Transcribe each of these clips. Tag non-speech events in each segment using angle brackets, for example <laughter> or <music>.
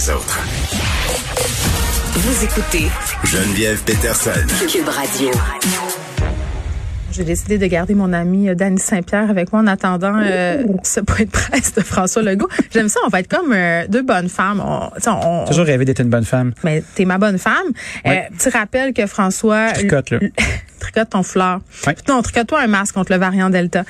les autres. Vous écoutez Geneviève Peterson. Cube Radio. J'ai décidé de garder mon ami euh, Danny Saint-Pierre avec moi en attendant euh, ce point de presse de François Legault. J'aime ça, on va être comme euh, deux bonnes femmes. On, Toujours rêvé d'être une bonne femme. mais t'es ma bonne femme. Oui. Euh, tu rappelles que François... tricote, là. Tricote ton fleur. Oui. Non, tricote-toi un masque contre le variant Delta.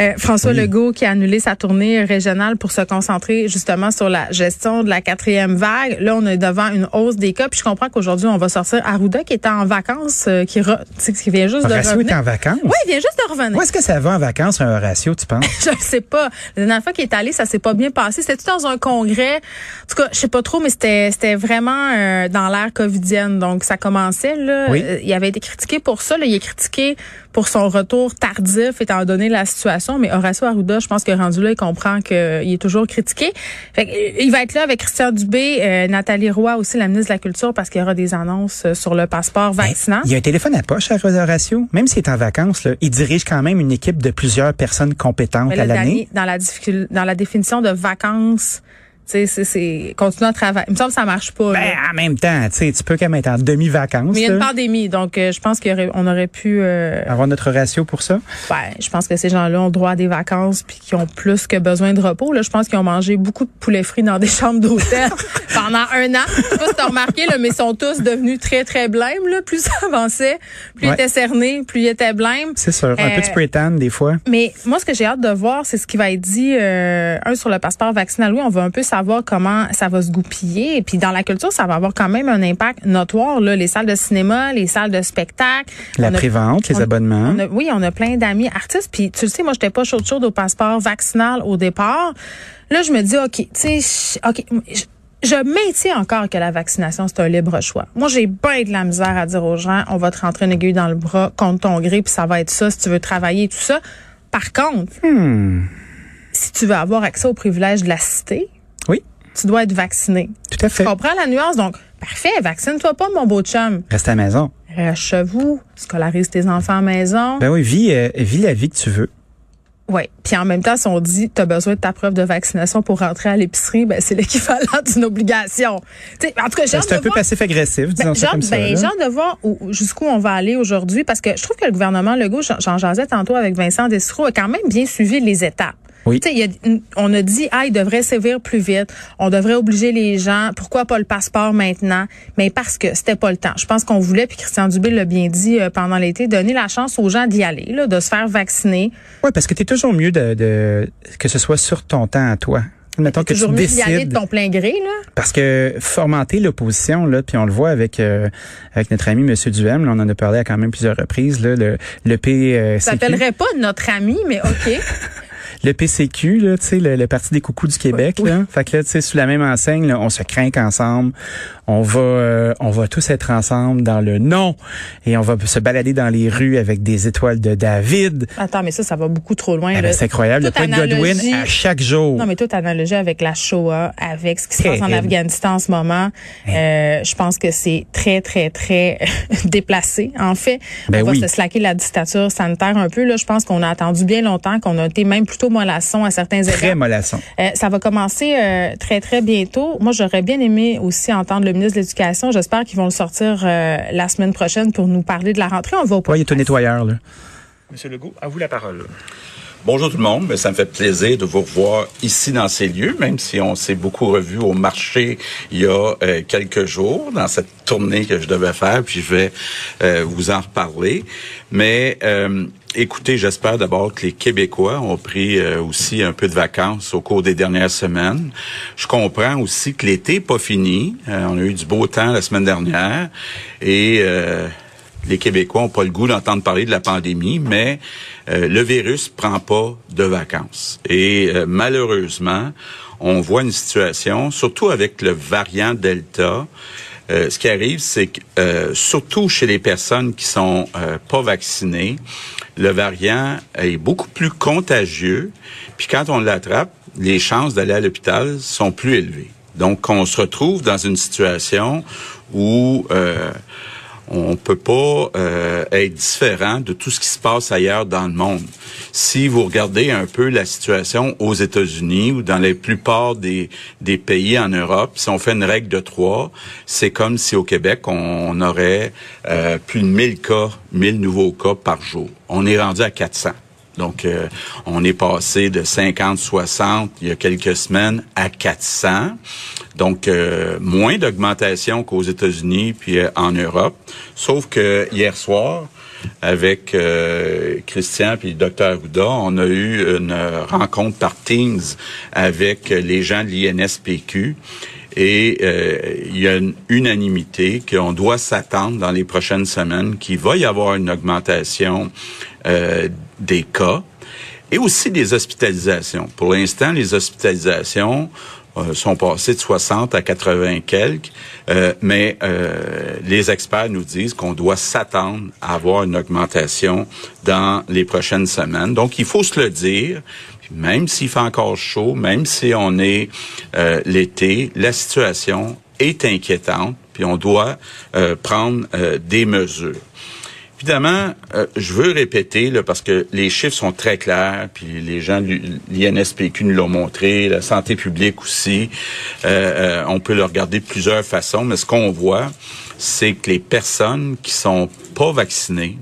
Euh, François Legault qui a annulé sa tournée régionale pour se concentrer justement sur la gestion de la quatrième vague. Là, on est devant une hausse des cas. Puis je comprends qu'aujourd'hui, on va sortir Arruda qui est en vacances, euh, qui, re- tu sais, qui vient juste de Horatio est revenir. en vacances? Oui, il vient juste de revenir. Où est-ce que ça va en vacances, un Horatio, tu penses? <laughs> Je ne sais pas. La dernière fois qu'il est allé, ça s'est pas bien passé. C'était tout dans un congrès? En tout cas, je sais pas trop, mais c'était c'était vraiment euh, dans l'ère covidienne. Donc, ça commençait. Là. Oui. Euh, il avait été critiqué pour ça. Là. Il est critiqué pour son retour tardif, étant donné la situation. Mais Horacio Arruda, je pense que rendu là, il comprend qu'il est toujours critiqué. Fait euh, il va être là avec Christian Dubé, euh, Nathalie Roy aussi, la ministre de la Culture, parce qu'il y aura des annonces euh, sur le passeport vaccinant. Il y a un téléphone à poche à Horatio. Même s'il est en vacances, là, il dirige quand même une équipe de plusieurs personnes compétentes là, à l'année. La dans la définition de vacances, tu sais, c'est, c'est continuer à travailler. Il me semble que ça marche pas. là. Ben, en même temps, tu sais, tu peux quand même être en demi-vacances. mais il y a une pandémie, donc euh, je pense qu'on aurait pu. euh, Avoir notre ratio pour ça? ben, je pense que ces gens-là ont droit à des vacances puis qui ont plus que besoin de repos. Là, je pense qu'ils ont mangé beaucoup de poulet frit dans des <laughs> chambres d'hôtel <laughs> pendant un an. Je sais pas si t'as remarqué, là, mais ils sont tous devenus très très blêmes. Là, plus ça avançait, plus ils Ouais. étaient cernés, plus ils étaient blêmes. C'est sûr. Un Euh, peu de tan, des fois. Mais moi, ce que j'ai hâte de voir, c'est ce qui va être dit, euh, un, sur le passeport vaccinal. Oui, on va un peu savoir comment ça va se goupiller. Et puis, dans la culture, ça va avoir quand même un impact notoire. Là, les salles de cinéma, les salles de spectacle. La prévente, les on- abonnements. on a- oui, on a plein d'amis artistes. Puis, tu le sais, moi, j'étais pas chaude chaude au passeport vaccinal au départ. Là, je me dis, OK, tu sais, OK, je- je maintiens encore que la vaccination, c'est un libre choix. Moi, j'ai bien de la misère à dire aux gens, on va te rentrer une aiguille dans le bras contre ton gré, puis ça va être ça si tu veux travailler et tout ça. Par contre, Hmm. si tu veux avoir accès aux privilèges de la cité, Oui, tu dois être vacciné. tout à fait. Tu comprends la nuance? Donc, parfait, vaccine-toi pas, mon beau chum. Reste à la maison. Reste chez vous, scolarise tes enfants à la maison. Ben oui, vis, euh, vis la vie que tu veux. Oui. Puis en même temps, si on dit tu as besoin de ta preuve de vaccination pour rentrer à l'épicerie, ben c'est <laughs> l'équivalent d'une obligation. Tu sais, en tout cas, j'ai Ben, C'est un peu passif-agressif, disons ben, ça genre, comme ça. ben, j'ai hâte de voir où- jusqu'où on va aller aujourd'hui parce que je trouve que le gouvernement Legault, j'en jasais tantôt avec Vincent Dessereau, a quand même bien suivi les étapes. Oui. Y a on a dit, ah, il devrait sévir plus vite. On devrait obliger les gens. Pourquoi pas le passeport maintenant? Mais parce que c'était pas le temps. Je pense qu'on voulait, puis Christian Dubé l'a bien dit euh, pendant l'été, donner la chance aux gens d'y aller, là, de se faire vacciner. Oui, parce que tu es toujours mieux de, de que ce soit sur ton temps à toi. Mettons que tu mieux d'y aller décides. de ton plein gré, là. Parce que formenter l'opposition, là, puis on le voit avec euh, avec notre ami Monsieur Duhem, là, on en a parlé à quand même plusieurs reprises, là, le, le P, euh, Ça CQ, s'appellerait pas notre ami, mais OK. <laughs> le PCQ, là, tu sais, le, le Parti des coucous du Québec, Oui. là. Fait que là, tu sais, sous la même enseigne, là, on se craint ensemble. On va, euh, on va tous être ensemble dans le non, et on va se balader dans les rues avec des étoiles de David. Attends, mais ça, ça va beaucoup trop loin. Eh ben, c'est incroyable, le point de Godwin à chaque jour. Non, mais toute analogie avec la Shoah, avec ce qui se passe en. Afghanistan en ce moment, euh, je pense que c'est très, très, très <laughs> déplacé. En fait, Ben on va oui. se slacker la dictature sanitaire un peu. Là, je pense qu'on a attendu bien longtemps, qu'on a été même plutôt mollasson à certains Très égards. mollasson. Euh, ça va commencer euh, très, très bientôt. Moi, j'aurais bien aimé aussi entendre le ministre de l'Éducation. J'espère qu'ils vont le sortir euh, la semaine prochaine pour nous parler de la rentrée. On va au Ouais, il est au nettoyeur, là. Monsieur Legault, à vous la parole. Bonjour tout le monde, Ben, ça me fait plaisir de vous revoir ici dans ces lieux, même si on s'est beaucoup revu au marché il y a euh, quelques jours dans cette tournée que je devais faire, puis je vais euh, vous en reparler. Mais euh, écoutez, j'espère d'abord que les Québécois ont pris euh, aussi un peu de vacances au cours des dernières semaines. Je comprends aussi que l'été n'est pas fini. Euh, on a eu du beau temps la semaine dernière et euh, les Québécois n'ont pas le goût d'entendre parler de la pandémie, mais euh, le virus prend pas de vacances. Et euh, malheureusement, on voit une situation, surtout avec le variant Delta, euh, ce qui arrive, c'est que euh, surtout chez les personnes qui sont euh, pas vaccinées, le variant est beaucoup plus contagieux. Puis quand on l'attrape, les chances d'aller à l'hôpital sont plus élevées. Donc, on se retrouve dans une situation où euh, on peut pas euh, être différent de tout ce qui se passe ailleurs dans le monde. Si vous regardez un peu la situation aux États-Unis ou dans la plupart des, des pays en Europe, si on fait une règle de trois, c'est comme si au Québec, on, aurait euh, plus de 1000 cas, 1000 nouveaux cas par jour. On est rendu à 400. Donc, euh, on est passé de 50, 60 il y a quelques semaines à 400. Donc, euh, moins d'augmentation qu'aux États-Unis puis euh, en Europe. Sauf que hier soir, avec Christian puis le docteur Houda, on a eu une rencontre par Teams avec les gens de l'INSPQ. Et il y a une unanimité qu'on doit s'attendre dans les prochaines semaines qu'il va y avoir une augmentation des cas et aussi des hospitalisations. Pour l'instant, les hospitalisations euh, sont passées de 60 à 80 quelques, euh, mais euh, les experts nous disent qu'on doit s'attendre à avoir une augmentation dans les prochaines semaines. Donc, il faut se le dire. Même s'il fait encore chaud, même si on est l'été, la situation est inquiétante, puis on doit prendre des mesures. Évidemment, euh, je veux répéter, là, parce que les chiffres sont très clairs, puis les gens de l'INSPQ nous l'ont montré, la santé publique aussi. Euh, euh, on peut le regarder de plusieurs façons, mais ce qu'on voit, c'est que les personnes qui sont pas vaccinées,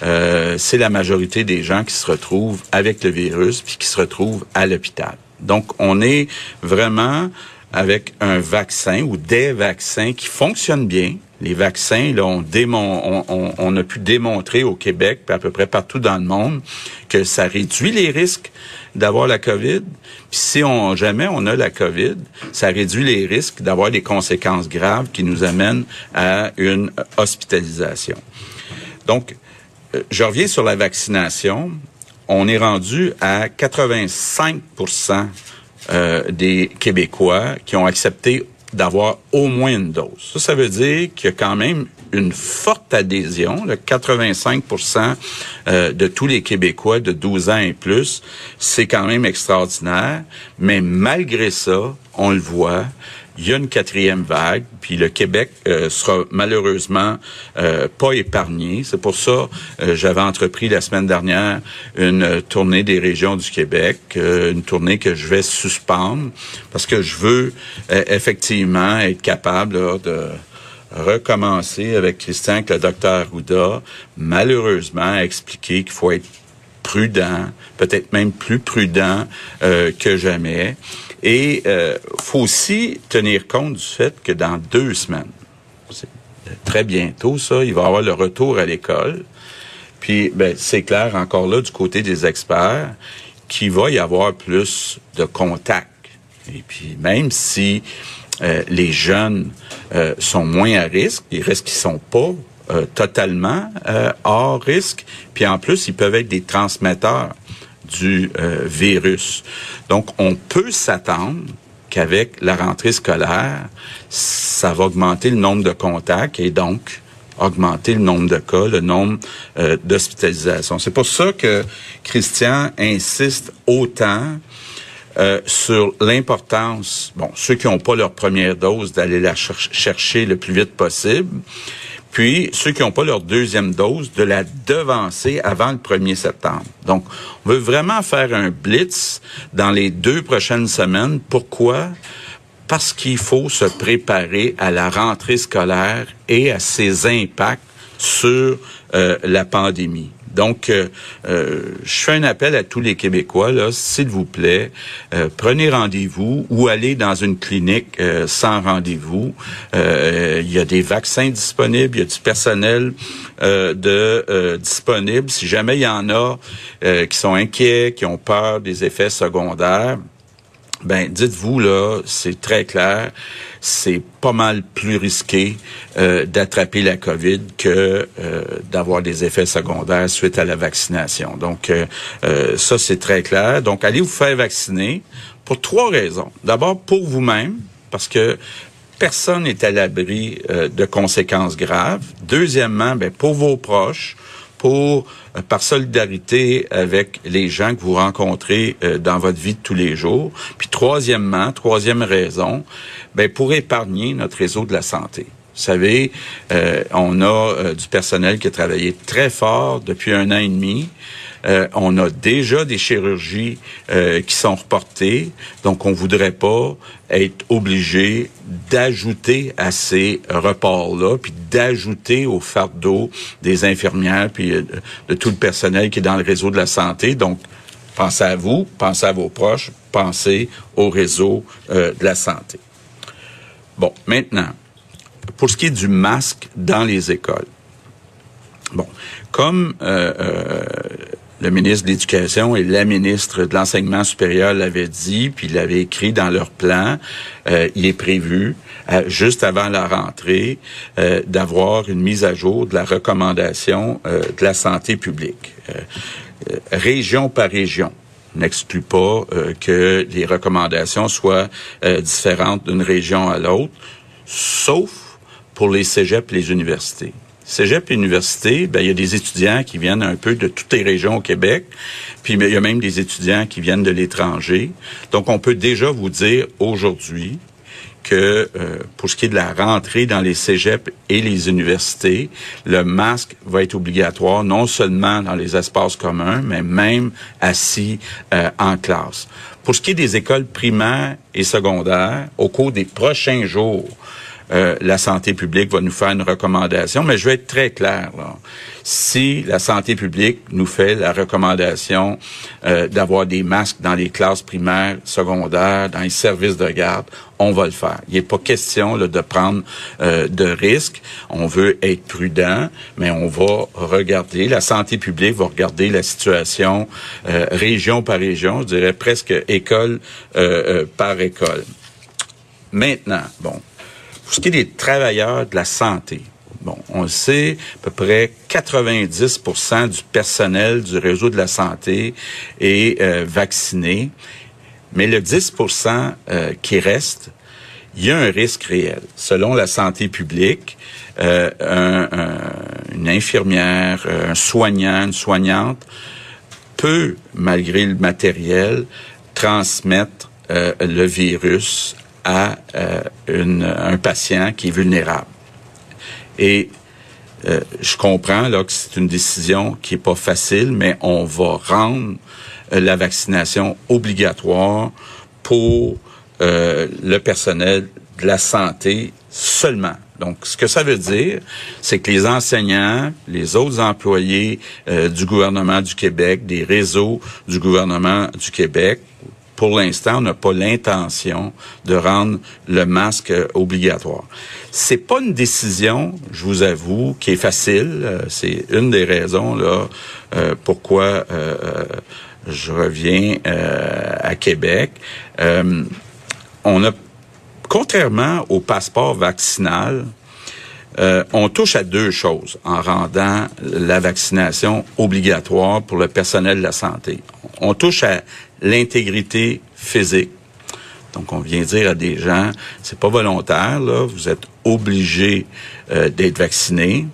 c'est la majorité des gens qui se retrouvent avec le virus, puis qui se retrouvent à l'hôpital. Donc, on est vraiment avec un vaccin ou des vaccins qui fonctionnent bien, les vaccins, là, on, on, a pu démontrer au Québec, puis à peu près partout dans le monde, que ça réduit les risques d'avoir la COVID. Puis si on jamais on a la COVID, ça réduit les risques d'avoir des conséquences graves qui nous amènent à une hospitalisation. Donc, euh, je reviens sur la vaccination. On est rendu à 85% euh, des Québécois qui ont accepté d'avoir au moins une dose. Ça, ça veut dire qu'il y a quand même une forte adhésion, le 85% euh, de tous les Québécois de 12 ans et plus. C'est quand même extraordinaire. Mais malgré ça, on le voit, il y a une quatrième vague, puis le Québec euh, sera malheureusement euh, pas épargné. C'est pour ça euh, j'avais entrepris la semaine dernière une tournée des régions du Québec, une tournée que je vais suspendre parce que je veux effectivement être capable de recommencer avec Christian, avec le docteur Houda, malheureusement expliquer qu'il faut être prudent, peut-être même plus prudent que jamais. Et euh, faut aussi tenir compte du fait que dans deux semaines, très bientôt ça, il va y avoir le retour à l'école. Puis ben, c'est clair encore là du côté des experts qu'il va y avoir plus de contacts. Et puis même si euh, les jeunes euh, sont moins à risque, il reste qu'ils sont pas euh, totalement hors risque. Puis en plus, ils peuvent être des transmetteurs du euh, virus. Donc, on peut s'attendre qu'avec la rentrée scolaire, ça va augmenter le nombre de contacts et donc augmenter le nombre de cas, le nombre euh, d'hospitalisations. C'est pour ça que Christian insiste autant euh, sur l'importance, bon, ceux qui n'ont pas leur première dose, d'aller la chercher le plus vite possible, puis, ceux qui n'ont pas leur deuxième dose, de la devancer avant le 1er septembre. Donc, on veut vraiment faire un blitz dans les deux prochaines semaines. Pourquoi? Parce qu'il faut se préparer à la rentrée scolaire et à ses impacts sur euh, la pandémie. Donc, euh, euh, je fais un appel à tous les Québécois, là, s'il vous plaît, euh, prenez rendez-vous ou allez dans une clinique sans rendez-vous. Il y a des vaccins disponibles, il y a du personnel de disponible. Si jamais il y en a qui sont inquiets, qui ont peur des effets secondaires, ben dites-vous là, c'est très clair, c'est pas mal plus risqué euh, d'attraper la COVID que euh, d'avoir des effets secondaires suite à la vaccination. Donc euh, ça c'est très clair. Donc allez vous faire vacciner pour trois raisons. D'abord pour vous-même parce que personne n'est à l'abri de conséquences graves. Deuxièmement, ben pour vos proches pour euh, par solidarité avec les gens que vous rencontrez euh, dans votre vie de tous les jours. Puis troisièmement, troisième raison, ben pour épargner notre réseau de la santé. Vous savez, euh, on a euh, du personnel qui a travaillé très fort depuis un an et demi. Euh, on a déjà des chirurgies qui sont reportées, donc on voudrait pas être obligé d'ajouter à ces reports-là, puis d'ajouter au fardeau des infirmières, puis de tout le personnel qui est dans le réseau de la santé. Donc, pensez à vous, pensez à vos proches, pensez au réseau de la santé. Bon, maintenant, pour ce qui est du masque dans les écoles, bon, comme euh, euh, le ministre de l'Éducation et la ministre de l'Enseignement supérieur l'avaient dit, puis l'avaient écrit dans leur plan, euh, il est prévu, juste avant la rentrée, d'avoir une mise à jour de la recommandation de la santé publique, région par région. N'exclut pas que les recommandations soient différentes d'une région à l'autre, sauf pour les cégeps et les universités. Cégep et université, ben, il y a des étudiants qui viennent un peu de toutes les régions au Québec, puis il y a même des étudiants qui viennent de l'étranger. Donc, on peut déjà vous dire aujourd'hui que euh, pour ce qui est de la rentrée dans les cégeps et les universités, le masque va être obligatoire non seulement dans les espaces communs, mais même assis euh, en classe. Pour ce qui est des écoles primaires et secondaires, au cours des prochains jours, euh, la santé publique va nous faire une recommandation, mais je vais être très clair. Là. Si la santé publique nous fait la recommandation euh, d'avoir des masques dans les classes primaires, secondaires, dans les services de garde, on va le faire. Il n'est pas question là, de prendre euh, de risques. On veut être prudent, mais on va regarder. La santé publique va regarder la situation région par région, je dirais presque école par école. Maintenant, bon, pour ce qui est des travailleurs de la santé, bon, on sait, à peu près 90% du personnel du réseau de la santé est euh, vacciné, mais le 10% euh, qui reste, il y a un risque réel. Selon la santé publique, euh, une infirmière, un soignant, une soignante peut, malgré le matériel, transmettre le virus à euh, un patient qui est vulnérable. Et euh, je comprends là que c'est une décision qui est pas facile, mais on va rendre euh, la vaccination obligatoire pour le personnel de la santé seulement. Donc, ce que ça veut dire, c'est que les enseignants, les autres employés du gouvernement du Québec, des réseaux du gouvernement du Québec, pour l'instant, on n'a pas l'intention de rendre le masque obligatoire. C'est pas une décision, je vous avoue, qui est facile. Euh, c'est une des raisons là euh, pourquoi euh, je reviens à Québec. on a, contrairement au passeport vaccinal, on touche à deux choses en rendant la vaccination obligatoire pour le personnel de la santé. On touche à l'intégrité physique. Donc, on vient dire à des gens, c'est pas volontaire, là, vous êtes obligé euh, d'être vacciné.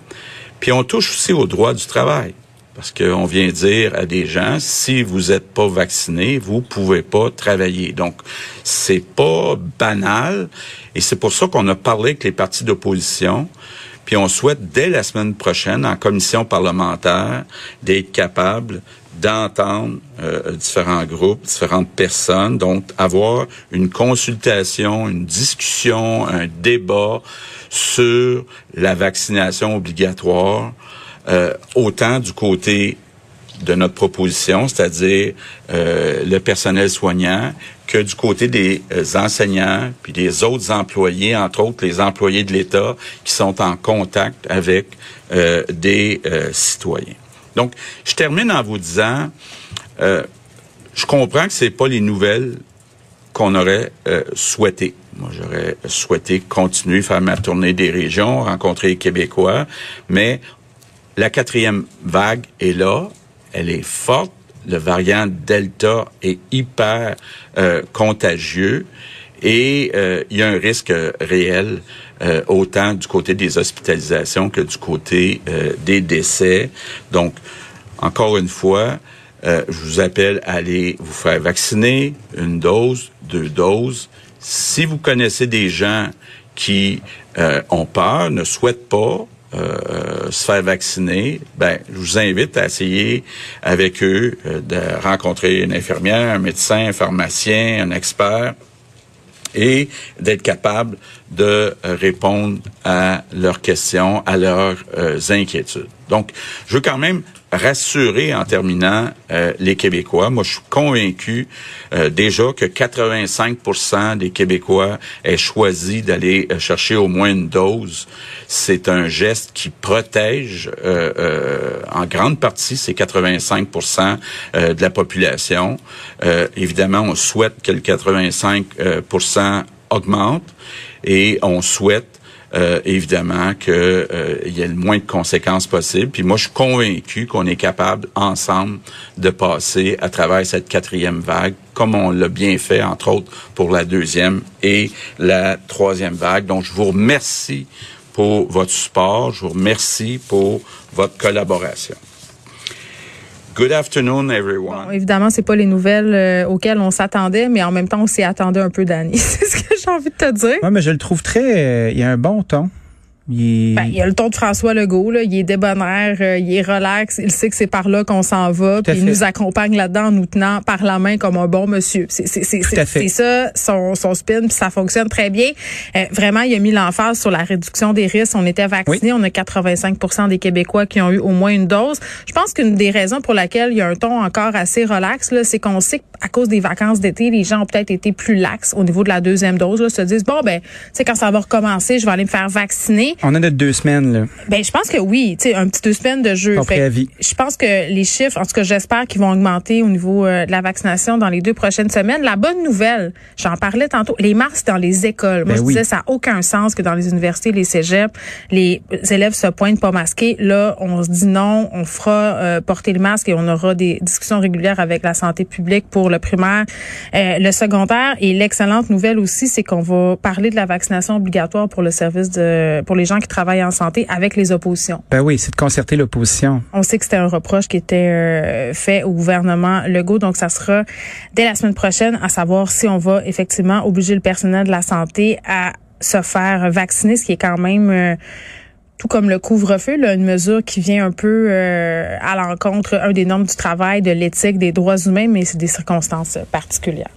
Puis on touche aussi au droit du travail. Parce qu'on vient dire à des gens, si vous n'êtes pas vacciné, vous pouvez pas travailler. Donc, c'est pas banal. Et c'est pour ça qu'on a parlé avec les partis d'opposition. Puis on souhaite, dès la semaine prochaine, en commission parlementaire, d'être capable d'entendre euh, différents groupes, différentes personnes, donc avoir une consultation, une discussion, un débat sur la vaccination obligatoire, euh, autant du côté de notre proposition, c'est-à-dire euh, le personnel soignant, que du côté des enseignants, puis des autres employés, entre autres les employés de l'État qui sont en contact avec des citoyens. Donc, je termine en vous disant, euh, je comprends que c'est pas les nouvelles qu'on aurait euh, souhaité. Moi, j'aurais souhaité continuer, faire ma tournée des régions, rencontrer les Québécois, mais la quatrième vague est là, elle est forte, le variant Delta est hyper euh, contagieux et il y a un risque réel euh, autant du côté des hospitalisations que du côté euh, des décès. Donc, encore une fois, euh, je vous appelle à aller vous faire vacciner, une dose, deux doses. Si vous connaissez des gens qui euh, ont peur, ne souhaitent pas euh, se faire vacciner, ben, je vous invite à essayer avec eux euh, de rencontrer une infirmière, un médecin, un pharmacien, un expert et d'être capable de répondre à leurs questions, à leurs inquiétudes. Donc, je veux quand même rassurer en terminant euh, les Québécois. Moi, je suis convaincu euh, déjà que 85% des Québécois aient choisi d'aller euh, chercher au moins une dose. C'est un geste qui protège en grande partie ces 85% de la population. évidemment, on souhaite que le 85% augmente et on souhaite euh, évidemment qu'il euh, y ait le moins de conséquences possible. Puis moi, je suis convaincu qu'on est capable ensemble de passer à travers cette quatrième vague, comme on l'a bien fait, entre autres, pour la deuxième et la troisième vague. Donc, je vous remercie pour votre support. Je vous remercie pour votre collaboration. Good afternoon, everyone. Bon, évidemment, c'est pas les nouvelles euh, auxquelles on s'attendait, mais en même temps, on s'y attendait un peu, Danny. <laughs> c'est ce que j'ai envie de te dire. Oui, mais je le trouve très... Euh, il y a un bon ton. Il... Ben, il y a le ton de François Legault, là. il est débonnaire, euh, il est relax, il sait que c'est par là qu'on s'en va, puis il nous accompagne là-dedans en nous tenant par la main comme un bon monsieur. C'est ça son, son spin, puis ça fonctionne très bien. Euh, vraiment, il a mis l'emphase sur la réduction des risques. On était vaccinés, on a 85% des Québécois qui ont eu au moins une dose. Je pense qu'une des raisons pour laquelle il y a un ton encore assez relax, c'est qu'on sait qu'à cause des vacances d'été, les gens ont peut-être été plus lax au niveau de la deuxième dose, là, se disent, bon, ben, tu sais, quand ça va recommencer, je vais aller me faire vacciner. On a notre deux semaines, là. Ben, je pense que oui. Tu sais, un petit deux semaines de jeu. Je pense que les chiffres, en tout cas, j'espère qu'ils vont augmenter au niveau euh, de la vaccination dans les deux prochaines semaines. La bonne nouvelle, j'en parlais tantôt, les masques dans les écoles. Moi, ben je disais, ça n'a aucun sens que dans les universités, les cégeps, les élèves se pointent pas masqués. Là, on se dit non, on fera euh, porter le masque et on aura des discussions régulières avec la santé publique pour le primaire, euh, le secondaire. Et l'excellente nouvelle aussi, c'est qu'on va parler de la vaccination obligatoire pour le service de, pour les gens qui travaillent en santé avec les oppositions. Ben oui, c'est de concerter l'opposition. On sait que c'était un reproche qui était euh, fait au gouvernement Legault, donc ça sera dès la semaine prochaine à savoir si on va effectivement obliger le personnel de la santé à se faire vacciner, ce qui est quand même euh, tout comme le couvre-feu, une mesure qui vient un peu euh, à l'encontre un des normes du travail, de l'éthique, des droits humains, mais c'est des circonstances particulières.